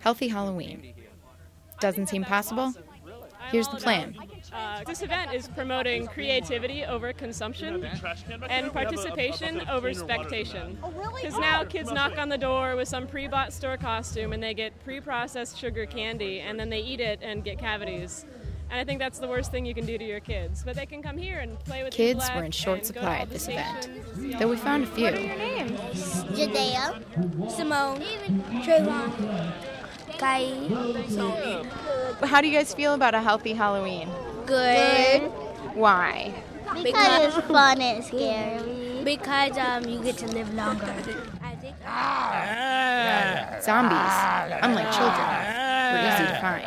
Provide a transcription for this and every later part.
Healthy Halloween. Doesn't seem possible? Here's the plan. Uh, this event is promoting creativity over consumption and participation over spectation. Because now kids knock on the door with some pre bought store costume and they get pre processed sugar candy and then they eat it and get cavities. And I think that's the worst thing you can do to your kids. But they can come here and play with Kids the were in short and go to supply at this event, stations, see all though we found a few. Judea, Simone, Trayvon, Kai. How do you guys feel about a healthy Halloween? Good. Why? Because it's fun and scary. Because um, you get to live longer. I think. Zombies, unlike children, were easy to find.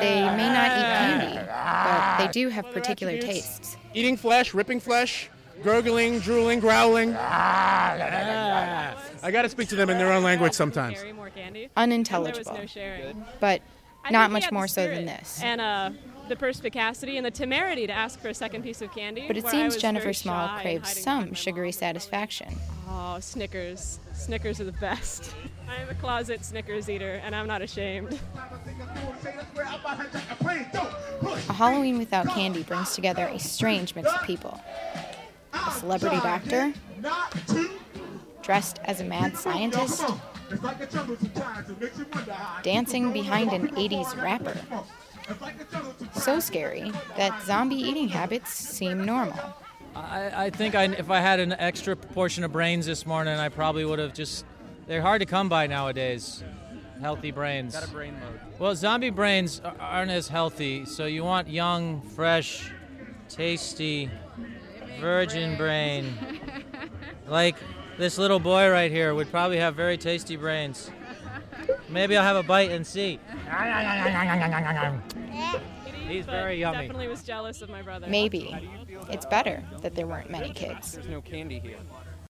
They may not eat candy, but they do have particular tastes. Eating flesh, ripping flesh, gurgling, drooling, growling. I got to speak to them in their own language sometimes. Carry more candy. Unintelligible, no but not much more so than this. And uh, the perspicacity and the temerity to ask for a second piece of candy. But it seems Jennifer Small craves some sugary satisfaction. Oh, Snickers. Snickers are the best. I'm a closet Snickers eater, and I'm not ashamed. A Halloween without candy brings together a strange mix of people. A celebrity doctor, dressed as a mad scientist, dancing behind an 80s rapper. So scary that zombie eating habits seem normal. I, I think I, if I had an extra portion of brains this morning, I probably would have just. They're hard to come by nowadays. Healthy brains. Got a brain load. Well, zombie brains aren't as healthy, so you want young, fresh, tasty, virgin brain. Like this little boy right here would probably have very tasty brains. Maybe I'll have a bite and see. He's But very yummy. Definitely was jealous of my brother. Maybe it's better that there weren't many kids. There's no candy here.